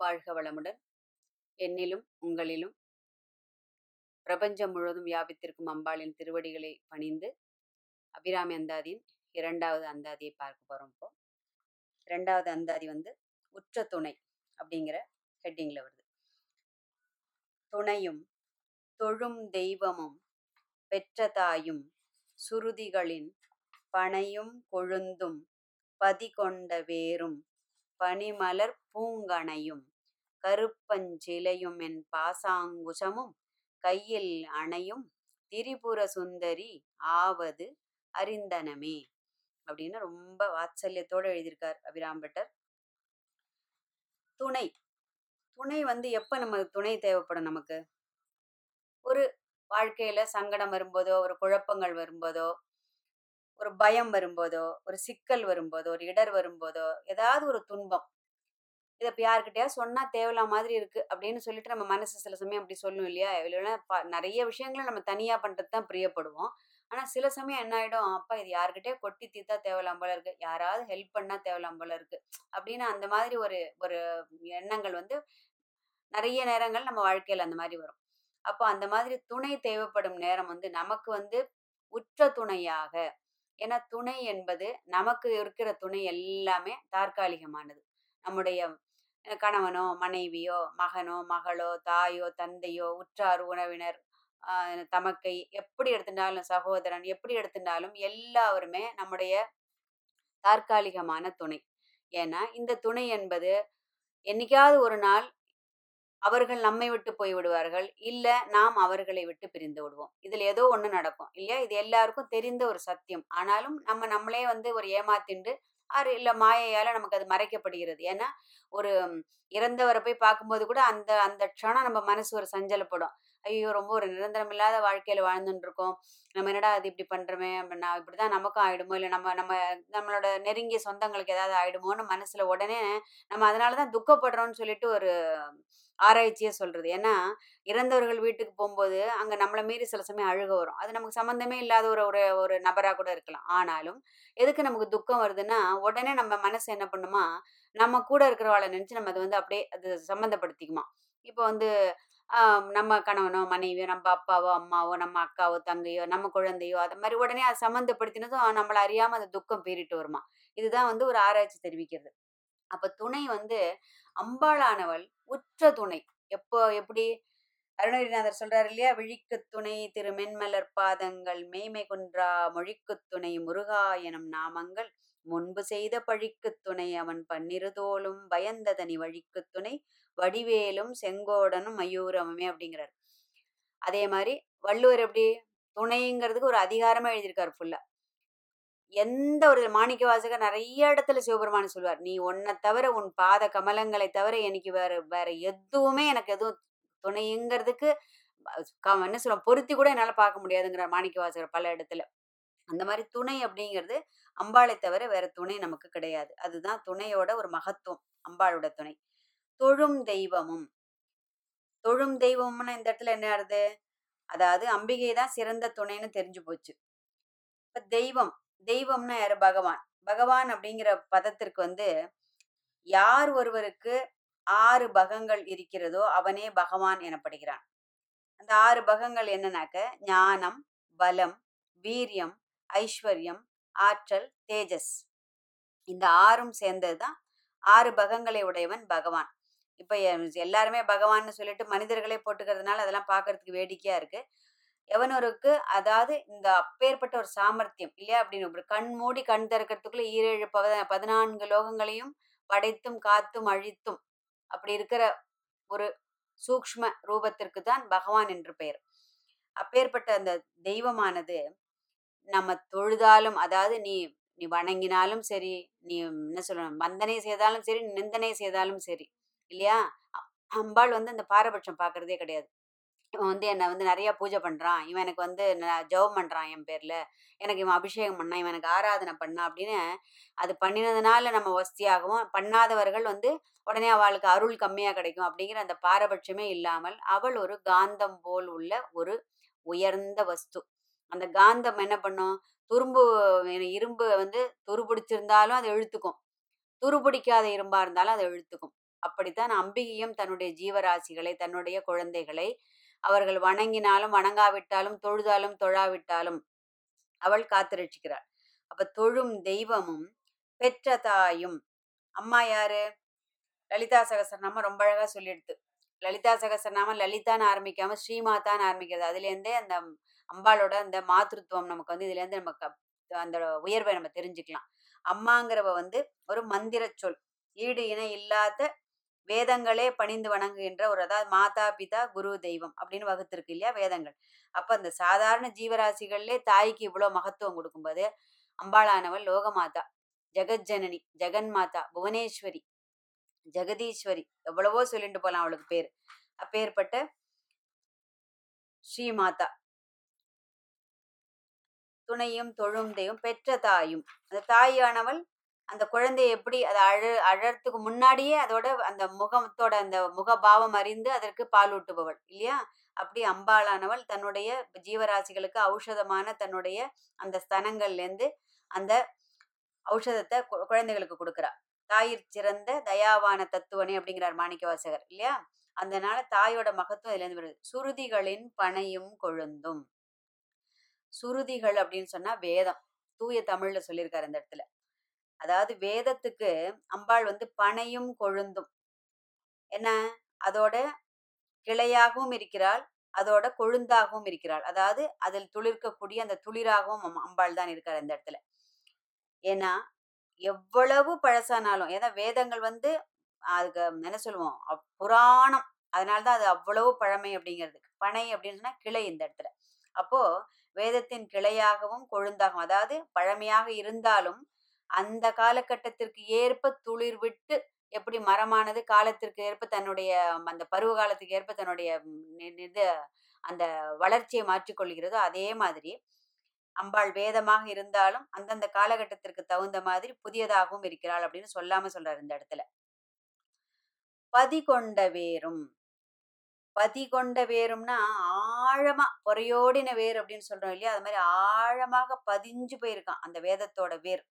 வாழ்க வளமுடன். என்னிலும் உங்களிலும். பிரபஞ்சம் முழுவதும் வியாபித்திருக்கும் அம்பாளின் திருவடிகளை பணிந்து அபிராமி அந்தாதியின் இரண்டாவது அந்தாதியை பார்க்க போகிறோம் இப்போ. இரண்டாவது அந்தாதி வந்து உற்ற துணை அப்படிங்கிற ஹெட்டிங்கில் வருது. துணையும் தொழும் தெய்வமும் பெற்ற தாயும் சுருதிகளின் பனையும் கொழுந்தும் பதி கொண்ட வேரும் பனிமலர் பூங்கணையும் கருப்பஞ்சிலையும் என் பாசாங்குசமும் கையில் அணையும் திரிபுர சுந்தரி ஆவது அறிந்தனமே. அப்படின்னு ரொம்ப வாத்சல்யத்தோடு எழுதியிருக்கார் அபிராம்பட்டர் துணை. துணை வந்து எப்ப நமக்கு துணை தேவைப்படும் நமக்கு? ஒரு வாழ்க்கையில சங்கடம் வரும்போதோ ஒரு குழப்பங்கள் வரும்போதோ ஒரு பயம் வரும்போதோ ஒரு சிக்கல் வரும்போதோ ஒரு இடர் வரும்போதோ ஏதாவது ஒரு துன்பம். இதை இப்போ யாருக்கிட்டயா சொன்னால் தேவையில்லா மாதிரி இருக்குது அப்படின்னு சொல்லிட்டு நம்ம மனசு சில சமயம் அப்படி சொல்லும் இல்லையா? இல்லைன்னா நிறைய விஷயங்களை நம்ம தனியாக பண்ணுறது தான் பிரியப்படுவோம். ஆனால் சில சமயம் என்ன ஆகிடும் அப்பா இது யாருக்கிட்டே கொட்டி தீத்தா தேவலாம் போல இருக்குது யாராவது ஹெல்ப் பண்ணால் தேவலாம் போல இருக்குது அப்படின்னு அந்த மாதிரி ஒரு ஒரு எண்ணங்கள் வந்து நிறைய நேரங்கள் நம்ம வாழ்க்கையில் அந்த மாதிரி வரும். அப்போ அந்த மாதிரி துணை தேவைப்படும் நேரம் வந்து நமக்கு வந்து உற்ற துணையாக ஏன்னா துணை என்பது நமக்கு இருக்கிற துணை எல்லாமே தற்காலிகமானது. நம்முடைய கணவனோ மனைவியோ மகனோ மகளோ தாயோ தந்தையோ உற்றார் உறவினர் தமக்கை எப்படி எடுத்துட்டாலும் சகோதரன் எப்படி எடுத்துட்டாலும் எல்லாருமே நம்முடைய தற்காலிகமான துணை. ஏன்னா இந்த துணை என்பது என்னைக்காவது ஒரு நாள் அவர்கள் நம்மை விட்டு போய் விடுவார்கள். இல்ல நாம் அவர்களை விட்டு பிரிந்து விடுவோம். இதுல ஏதோ ஒண்ணு நடக்கும். இல்லையா? இது எல்லாருக்கும் தெரிந்த ஒரு சத்தியம். ஆனாலும் நம்ம நம்மளே வந்து ஒரு ஏமாத்திண்டு ஆறு இல்ல மாயையால நமக்கு அது மறைக்கப்படுகிறது. ஏன்னா ஒரு இறந்தவரை போய் பார்க்கும்போது கூட அந்த அந்த க்ஷணம் நம்ம மனசு ஒரு சஞ்சலப்படும். ஐயோ ரொம்ப ஒரு நிரந்தரம் இல்லாத வாழ்க்கையில வாழ்ந்துட்டு இருக்கோம் நம்ம என்னடா அது இப்படி பண்றோமே அப்படின்னா இப்படிதான் நமக்கும் ஆயிடுமோ? இல்லை நம்ம நம்ம நம்மளோட நெருங்கிய சொந்தங்களுக்கு ஏதாவது ஆயிடுமோன்னு மனசுல உடனே நம்ம அதனாலதான் துக்கப்படுறோம்னு சொல்லிட்டு ஒரு ஆராய்ச்சியே சொல்றது. ஏன்னா இறந்தவர்கள் வீட்டுக்கு போகும்போது அங்க நம்மளை மீறி சில சமயம் அழுக வரும். அது நமக்கு சம்பந்தமே இல்லாத ஒரு ஒரு ஒரு நபரா கூட இருக்கலாம். ஆனாலும் எதுக்கு நமக்கு துக்கம் வருதுன்னா உடனே நம்ம மனசு என்ன பண்ணுமா? நம்ம கூட இருக்கிறவாளை நினைச்சு நம்ம அதை வந்து அப்படியே அது சம்மந்தப்படுத்திக்குமா இப்போ வந்து நம்ம கணவனோ மனைவியோ நம்ம அப்பாவோ அம்மாவோ நம்ம அக்காவோ தங்கையோ நம்ம குழந்தையோ அது மாதிரி உடனே அதை சம்மந்தப்படுத்தினதும் நம்மளை அறியாம அந்த துக்கம் பீறிட்டு வருமா? இதுதான் வந்து ஒரு ஆராய்ச்சி தெரிவிக்கிறது. அப்ப துணை வந்து அம்பாளானவள் உற்ற துணை. எப்போ எப்படி? அருணகிரிநாதர் சொல்றாரு இல்லையா? விழிக்கு துணை திரு மென்மலர் பாதங்கள் மேய்மை குன்றா மொழிக்கு துணை முருகா எனும் நாமங்கள் முன்பு செய்த பழிக்கு துணை அவன் பன்னிருதோளும் பயந்ததனி வழிக்கு துணை வடிவேலும் செங்கோடனும் மயூரமுமே அப்படிங்கிறார். அதே மாதிரி வள்ளுவர் எப்படி? துணைங்கிறதுக்கு ஒரு அதிகாரமா எழுதியிருக்காரு ஃபுல்லா எந்த ஒரு மாணிக்க வாசகர் நிறைய இடத்துல சிவபெருமான் சொல்வார் நீ உன்னை தவிர உன் பாத கமலங்களை தவிர எனக்கு வேற வேற எதுவுமே எனக்கு எதுவும் துணைங்கிறதுக்கு என்ன சொல்ல பொருத்தி கூட என்னால பார்க்க முடியாதுங்கிறார் மாணிக்க வாசகர் பல இடத்துல. அந்த மாதிரி துணை அப்படிங்கிறது அம்பாளை தவிர வேற துணை நமக்கு கிடையாது. அதுதான் துணையோட ஒரு மகத்துவம் அம்பாளோட துணை. தொழும் தெய்வமும். தொழும் தெய்வம்னு இந்த இடத்துல என்ன ஆறுது? அதாவது அம்பிகை தான் சிறந்த துணைன்னு தெரிஞ்சு போச்சு. இப்ப தெய்வம் தெய்வம்னா யாரு? பகவான். பகவான் அப்படிங்கிற பதத்திற்கு வந்து யார் ஒருவருக்கு ஆறு பகங்கள் இருக்கிறதோ அவனே பகவான் எனப்படுகிறான். அந்த ஆறு பகங்கள் என்னன்னாக்க ஞானம் பலம் வீரியம் ஐஸ்வர்யம் ஆற்றல் தேஜஸ். இந்த ஆறும் சேர்ந்தது தான் ஆறு பகங்களை உடையவன் பகவான். இப்போ எல்லாருமே பகவான்னு சொல்லிட்டு மனிதர்களே போட்டுக்கிறதுனால அதெல்லாம் பார்க்கறதுக்கு வேடிக்கையா இருக்கு. எவனொருக்கு அதாவது இந்த அப்பேற்பட்ட ஒரு சாமர்த்தியம் இல்லையா அப்படின்னு ஒரு கண் மூடி கண் திறக்கிறதுக்குள்ள ஈரேழு பத பதினான்கு லோகங்களையும் படைத்தும் காத்தும் அழித்தும் அப்படி இருக்கிற ஒரு சூக்ஷ்ம ரூபத்திற்கு தான் பகவான் என்று பெயர். அப்பேற்பட்ட அந்த தெய்வமானது நம்ம தொழுதாலும் அதாவது நீ நீ வணங்கினாலும் சரி நீ என்ன சொல்லணும் வந்தனை செய்தாலும் சரி நிந்தனை செய்தாலும் சரி இல்லையா? அம்பாள் வந்து அந்த பாரபட்சம் பார்க்கறதே கிடையாது. இவன் வந்து என்னை வந்து நிறைய பூஜை பண்றான் இவன் எனக்கு வந்து ஜவம் ஜெபம் பண்றான் என் பேர்ல எனக்கு இவன் அபிஷேகம் பண்ணான் இவன் எனக்கு ஆராதனை பண்ணான் அப்படின்னு அது பண்ணினதுனால நம்ம வசதியாகவும் பண்ணாதவர்கள் வந்து உடனே அவளுக்கு அருள் கம்மியா கிடைக்கும் அப்படிங்கிற அந்த பாரபட்சமே இல்லாமல் அவள் ஒரு காந்தம் போல் உள்ள ஒரு உயர்ந்த வஸ்து. அந்த காந்தம் என்ன பண்ணும்? துரும்பு இரும்பு வந்து துரு பிடிச்சிருந்தாலும் அது இழுத்துக்கும். துரு பிடிக்காத இரும்பா இருந்தாலும் அதை இழுத்துக்கும். அப்படித்தான் அம்பிகையும் தன்னுடைய ஜீவராசிகளை தன்னுடைய குழந்தைகளை அவர்கள் வணங்கினாலும் வணங்காவிட்டாலும் தொழுதாலும் தொழாவிட்டாலும் அவள் காத்து அப்ப தொழும் தெய்வமும் பெற்ற தாயும். அம்மா யாரு? லலிதா சகசரநாம ரொம்ப அழகா சொல்லிடுது லலிதா சகசரநாமம் லலிதான்னு ஆரம்பிக்காம ஸ்ரீமாதான்னு ஆரம்பிக்கிறது. அதுலேருந்தே அந்த அம்பாளோட அந்த மாதృత్వం நமக்கு வந்து இதுலேருந்து நம்ம நமக்கு அந்த உயர்வை நம்ம தெரிஞ்சுக்கலாம். அம்மாங்கிறவ வந்து ஒரு மந்திர சொல். ஈடு இணை இல்லாத வேதங்களே பணிந்து வணங்குகின்ற ஒரு அதாவது மாதா பிதா குரு தெய்வம் அப்படின்னு வகுத்திருக்கு இல்லையா வேதங்கள். அப்போ அந்த சாதாரண ஜீவராசிகள்லே தாய்க்கு இவ்வளோ மகத்துவம் கொடுக்கும்போது அம்பாளானவள் லோகமாதா ஜெகஜனனி ஜெகன் மாதா புவனேஸ்வரி ஜெகதீஸ்வரி எவ்வளவோ சொல்லிட்டு போலாம் அவளுக்கு பேர். அப்பேற்பட்ட ஸ்ரீமாதா. துணையும் தொழும் தெய்வம் பெற்ற தாயும். அந்த தாயானவள் அந்த குழந்தையை எப்படி அதை அழ அழறதுக்கு முன்னாடியே அதோட அந்த முகத்தோட அந்த முகபாவம் அறிந்து அதற்கு பால் ஊட்டுபவள் இல்லையா? அப்படி அம்பாளானவள் தன்னுடைய ஜீவராசிகளுக்கு ஔஷதமான தன்னுடைய அந்த ஸ்தனங்கள்லேருந்து அந்த ஔஷதத்தை கு- குழந்தைகளுக்கு கொடுக்குறா. தாயிற் சிறந்த தயாவான தத்துவனே அப்படிங்கிறார் மாணிக்க வாசகர் இல்லையா? அதனால தாயோட மகத்துவம் இதுல இருந்து வருது. சுருதிகளின் பனையும் கொழுந்தும். சுருதிகள் அப்படின்னு சொன்னா வேதம். தூய தமிழ்ல சொல்லியிருக்காரு இந்த இடத்துல. அதாவது வேதத்துக்கு அம்பாள் வந்து பனையும் கொழுந்தும். என்ன? அதோட கிளையாகவும் இருக்கிறாள் அதோட கொழுந்தாகவும் இருக்கிறாள். அதாவது அதில் துளிர்க்கக்கூடிய அந்த துளிராகவும் அம்- அம்பாள் தான் இருக்கார் இந்த இடத்துல. ஏன்னா எவ்வளவு பழசானாலும் ஏன்னா வேதங்கள் வந்து அதுக்கு என்ன சொல்லுவோம்? அப்~ புராணம். அதனாலதான் அது அவ்வளவு பழமை அப்படிங்கிறது. பனை அப்படின்னு சொன்னா கிளை இந்த இடத்துல. அப்போ வேதத்தின் கிளையாகவும் கொழுந்தாகவும் அதாவது பழமையாக இருந்தாலும் அந்த காலகட்டத்திற்கு ஏற்ப துளிர் விட்டு எப்படி மரமானது காலத்திற்கு ஏற்ப தன்னுடைய அந்த பருவ காலத்துக்கு ஏற்ப தன்னுடைய இது அந்த வளர்ச்சியை மாற்றிக்கொள்கிறதோ அதே மாதிரி அம்பாள் வேதமாக இருந்தாலும் அந்தந்த காலகட்டத்திற்கு தகுந்த மாதிரி புதியதாகவும் இருக்கிறாள் அப்படின்னு சொல்லாம சொல்றாரு இந்த இடத்துல. பதி கொண்ட வேரும். பதி கொண்ட வேரும்னா ஆழமா பொறையோடின வேர் அப்படின்னு சொல்றோம் இல்லையா? அது மாதிரி ஆழமாக பதிஞ்சு போயிருக்கான் அந்த வேதத்தோட வேர்.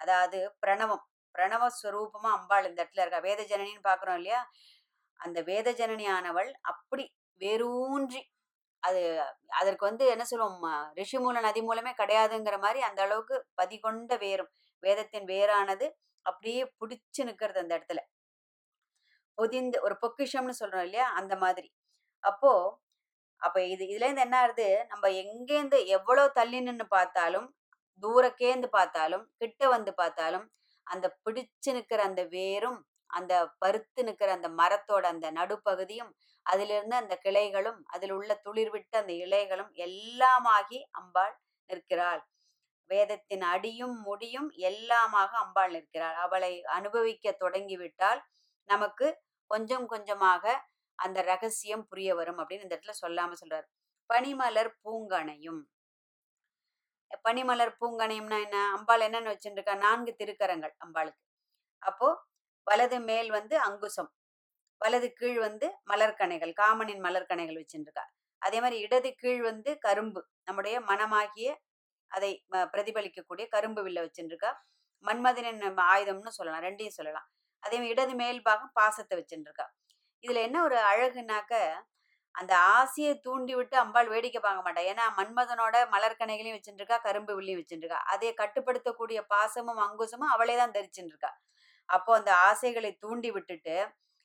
அதாவது பிரணவம். பிரணவ ஸ்வரூபமா அம்பாள் இந்த இடத்துல இருக்கா? வேத ஜனனின்னு பாக்குறோம் இல்லையா? அந்த வேத ஜனனி ஆனவள் அப்படி வேரூன்றி அது அதற்கு வந்து என்ன சொல்லுவோம்? ரிஷி மூல நதி மூலமே கிடையாதுங்கிற மாதிரி அந்த அளவுக்கு பதிகொண்ட வேரும் வேதத்தின் வேரானது அப்படியே பிடிச்சு நிற்கிறது அந்த இடத்துல. பொதிந்து ஒரு பொக்கிஷம்னு சொல்றோம் இல்லையா? அந்த மாதிரி. அப்போ அப்ப இது இதுல இருந்து என்ன ஆகுது? நம்ம எங்கேருந்து எவ்வளவு தள்ளி நின்று பார்த்தாலும் தூரக்கேந்து பார்த்தாலும் கிட்ட வந்து பார்த்தாலும் அந்த பிடிச்சு நிற்கிற அந்த வேரும் அந்த பருத்து நிற்கிற அந்த மரத்தோட அந்த நடுப்பகுதியும் அதிலிருந்து அந்த கிளைகளும் அதில் உள்ள துளிர்விட்ட அந்த இலைகளும் எல்லாமாகி அம்பாள் நிற்கிறாள். வேதத்தின் அடியும் முடியும் எல்லாமாக அம்பாள் நிற்கிறாள். அவளை அனுபவிக்க தொடங்கிவிட்டால் நமக்கு கொஞ்சம் கொஞ்சமாக அந்த ரகசியம் புரிய வரும் அப்படின்னு இந்த இடத்துல சொல்லாம சொல்றாரு. பனிமலர் பூங்கணையும். பனிமலர் பூங்கணையும்னா என்ன? அம்பாள் என்னன்னு வச்சுருக்கா நான்கு திருக்கரங்கள் அம்பாளுக்கு. அப்போ வலது மேல் வந்து அங்குசம் வலது கீழ் வந்து மலர்கணைகள் காமனின் மலர்கணைகள் வச்சுருக்கா அதே மாதிரி இடது கீழ் வந்து கரும்பு நம்முடைய மனமாகிய அதை பிரதிபலிக்கக்கூடிய கரும்பு வில்ல வச்சுருக்கா மன்மதனின் ஆயுதம்னு சொல்லலாம் ரெண்டையும் சொல்லலாம். அதே மாதிரி இடது மேல் பாகம் பாசத்தை வச்சுருக்கா இதுல என்ன ஒரு அழகுனாக்க அந்த ஆசையை தூண்டி விட்டு அம்பாள் வேடிக்கை பார்க்க மாட்டா. ஏன்னா மன்மதனோட மலர்கணைகளையும் வச்சுருக்கா கரும்பு வில்லையும் வச்சுருக்கா அதை கட்டுப்படுத்தக்கூடிய பாசமும் அங்குசமும் அவளே தான் தரிச்சுருக்கா அப்போ அந்த ஆசைகளை தூண்டி விட்டுட்டு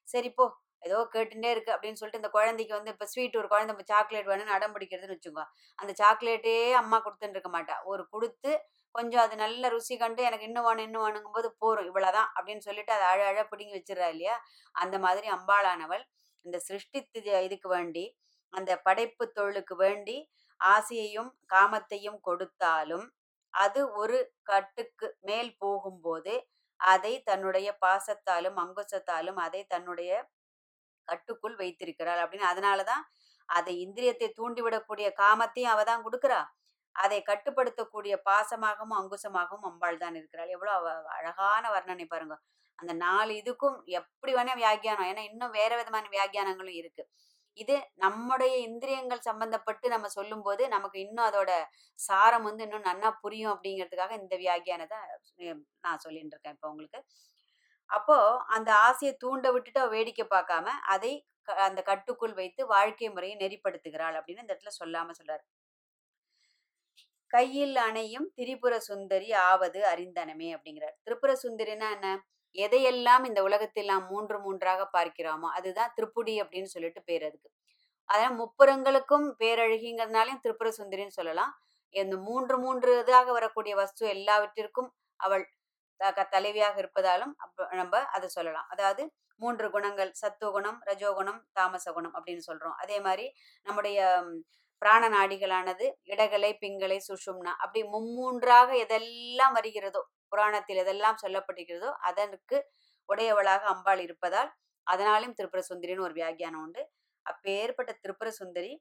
சரி போ ஏதோ கேட்டுட்டே இருக்கு அப்படின்னு சொல்லிட்டு இந்த குழந்தைக்கு வந்து இப்போ ஸ்வீட் ஒரு குழந்தை சாக்லேட் வேணும்னு அடம் பிடிக்கிறதுன்னு வச்சுக்கோ அந்த சாக்லேட்டே அம்மா கொடுத்துட்டு இருக்க மாட்டா. ஒரு கொடுத்து கொஞ்சம் அது நல்ல ருசி கண்டு எனக்கு இன்னும் வேணும் இன்னும் வேணுங்கும் போது போறோம் இவ்வளவுதான் அப்படின்னு சொல்லிட்டு அதை அழ அழ பிடுங்கி வச்சிடறா இல்லையா? அந்த மாதிரி அம்பாளானவள் இந்த சிருஷ்டித்து இதுக்கு வேண்டி அந்த படைப்பு தொழிலுக்கு வேண்டி ஆசையையும் காமத்தையும் கொடுத்தாலும் அது ஒரு கட்டுக்கு மேல் போகும்போது அதை தன்னுடைய பாசத்தாலும் அங்குசத்தாலும் அதை தன்னுடைய கட்டுக்குள் வைத்திருக்கிறாள் அப்படின்னு. அதனாலதான் அதை இந்திரியத்தை தூண்டிவிடக்கூடிய காமத்தையும் அவ தான் கொடுக்குறா. அதை கட்டுப்படுத்தக்கூடிய பாசமாகவும் அங்குசமாகவும் அம்பாள் தான் இருக்கிறாள். எவ்வளவு அவ அழகான வர்ணனை பாருங்க. அந்த நாலு இதுக்கும் எப்படி வேணா வியாக்கியானம். ஏன்னா இன்னும் வேற விதமான வியாக்கியானங்களும் இருக்கு. இது நம்முடைய இந்திரியங்கள் சம்பந்தப்பட்டு நம்ம சொல்லும்போது நமக்கு இன்னும் அதோட சாரம் வந்து இன்னும் நன்னா புரியும் அப்படிங்கிறதுக்காக இந்த வியாக்கியானத்தை நான் சொல்லிட்டு இருக்கேன் இப்போ உங்களுக்கு. அப்போ அந்த ஆசையை தூண்ட விட்டுட்டு வேடிக்கை பார்க்காம அதை க- அந்த கட்டுக்குள் வைத்து வாழ்க்கை முறையை நெறிப்படுத்துகிறாள் அப்படின்னு இந்த இடத்துல சொல்லாம சொல்றாரு. கையில் அணையும் திரிபுர சுந்தரி ஆவது அறிந்தனமே அப்படிங்கிறார். திரிபுர சுந்தரினா என்ன? எதையெல்லாம் இந்த உலகத்தில் நாம் மூன்று மூன்றாக பார்க்கிறோமோ அதுதான் திருப்புடி அப்படின்னு சொல்லிட்டு பேர் அதுக்கு. அதான் முப்புறங்களுக்கும் பேரழகிங்கிறதுனாலையும் திருப்புர சுந்தரின்னு சொல்லலாம். இந்த மூன்று மூன்று இதாக வரக்கூடிய வஸ்து எல்லாவற்றிற்கும் அவள் க- தலைவியாக இருப்பதாலும் நம்ம அதை சொல்லலாம். அதாவது மூன்று குணங்கள் சத்துவகுணம் ரஜோகுணம் தாமச குணம் அப்படின்னு சொல்றோம். அதே மாதிரி நம்முடைய பிராண நாடிகளானது இடகலை பிங்களை சுஷும்னா அப்படி மும்மூன்றாக எதெல்லாம் வருகிறதோ புராணத்தில் எதெல்லாம் சொல்லப்பட்டிருக்கிறதோ அதற்கு உடையவளாக அம்பாள் இருப்பதால் அதனாலும் திருப்புர சுந்தரின்னு ஒரு வியாக்கியானம் உண்டு. அப்பேற்பட்ட திருப்புர சுந்தரி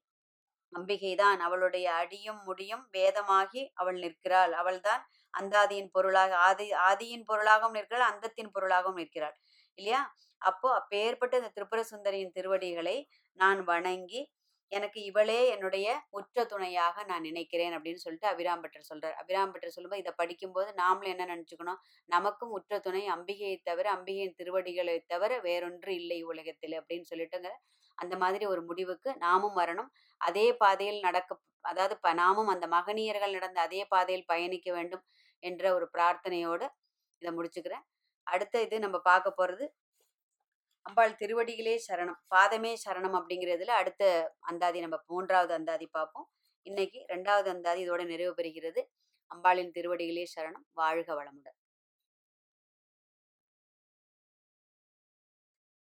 அம்பிகைதான். அவளுடைய அடியும் முடியும் வேதமாகி அவள் நிற்கிறாள். அவள்தான் அந்தாதியின் பொருளாக ஆதி ஆதியின் பொருளாகவும் நிற்கிறாள் அந்தத்தின் பொருளாகவும் நிற்கிறாள். இல்லையா? அப்போ அப்பேற்பட்ட இந்த திரிபுர சுந்தரியின் திருவடிகளை நான் வணங்கி எனக்கு இவளே என்னுடைய உற்ற துணையாக நான் நினைக்கிறேன் அப்படின்னு சொல்லிட்டு அபிராம்பட்டர் சொல்றார். அபிராம்பட்டர் சொல்லும்போது இதை படிக்கும்போது நாமளும் என்ன நினைச்சுக்கணும்? நமக்கும் உற்ற துணை அம்பிகையை தவிர அம்பிகையின் திருவடிகளை தவிர வேறொன்று இல்லை உலகத்தில் அப்படின்னு சொல்லிட்டுங்க அந்த மாதிரி ஒரு முடிவுக்கு நாமும் வரணும். அதே பாதையில் நடக்க அதாவது ப- நாமும் அந்த மகனியர்கள் நடந்த அதே பாதையில் பயணிக்க வேண்டும் என்ற ஒரு பிரார்த்தனையோடு இதை முடிச்சுக்கிறேன். அடுத்த இது நம்ம பார்க்க போறது அம்பாள் திருவடிகளே சரணம் பாதமே சரணம் அப்படிங்கிறதுல அடுத்த அந்தாதி நம்ம மூன்றாவது அந்தாதி பார்ப்போம். இன்னைக்கு ரெண்டாவது அந்தாதி இதோட நிறைவு பெறுகிறது. அம்பாளின் திருவடிகளே சரணம் வாழ்க வளமுடன்.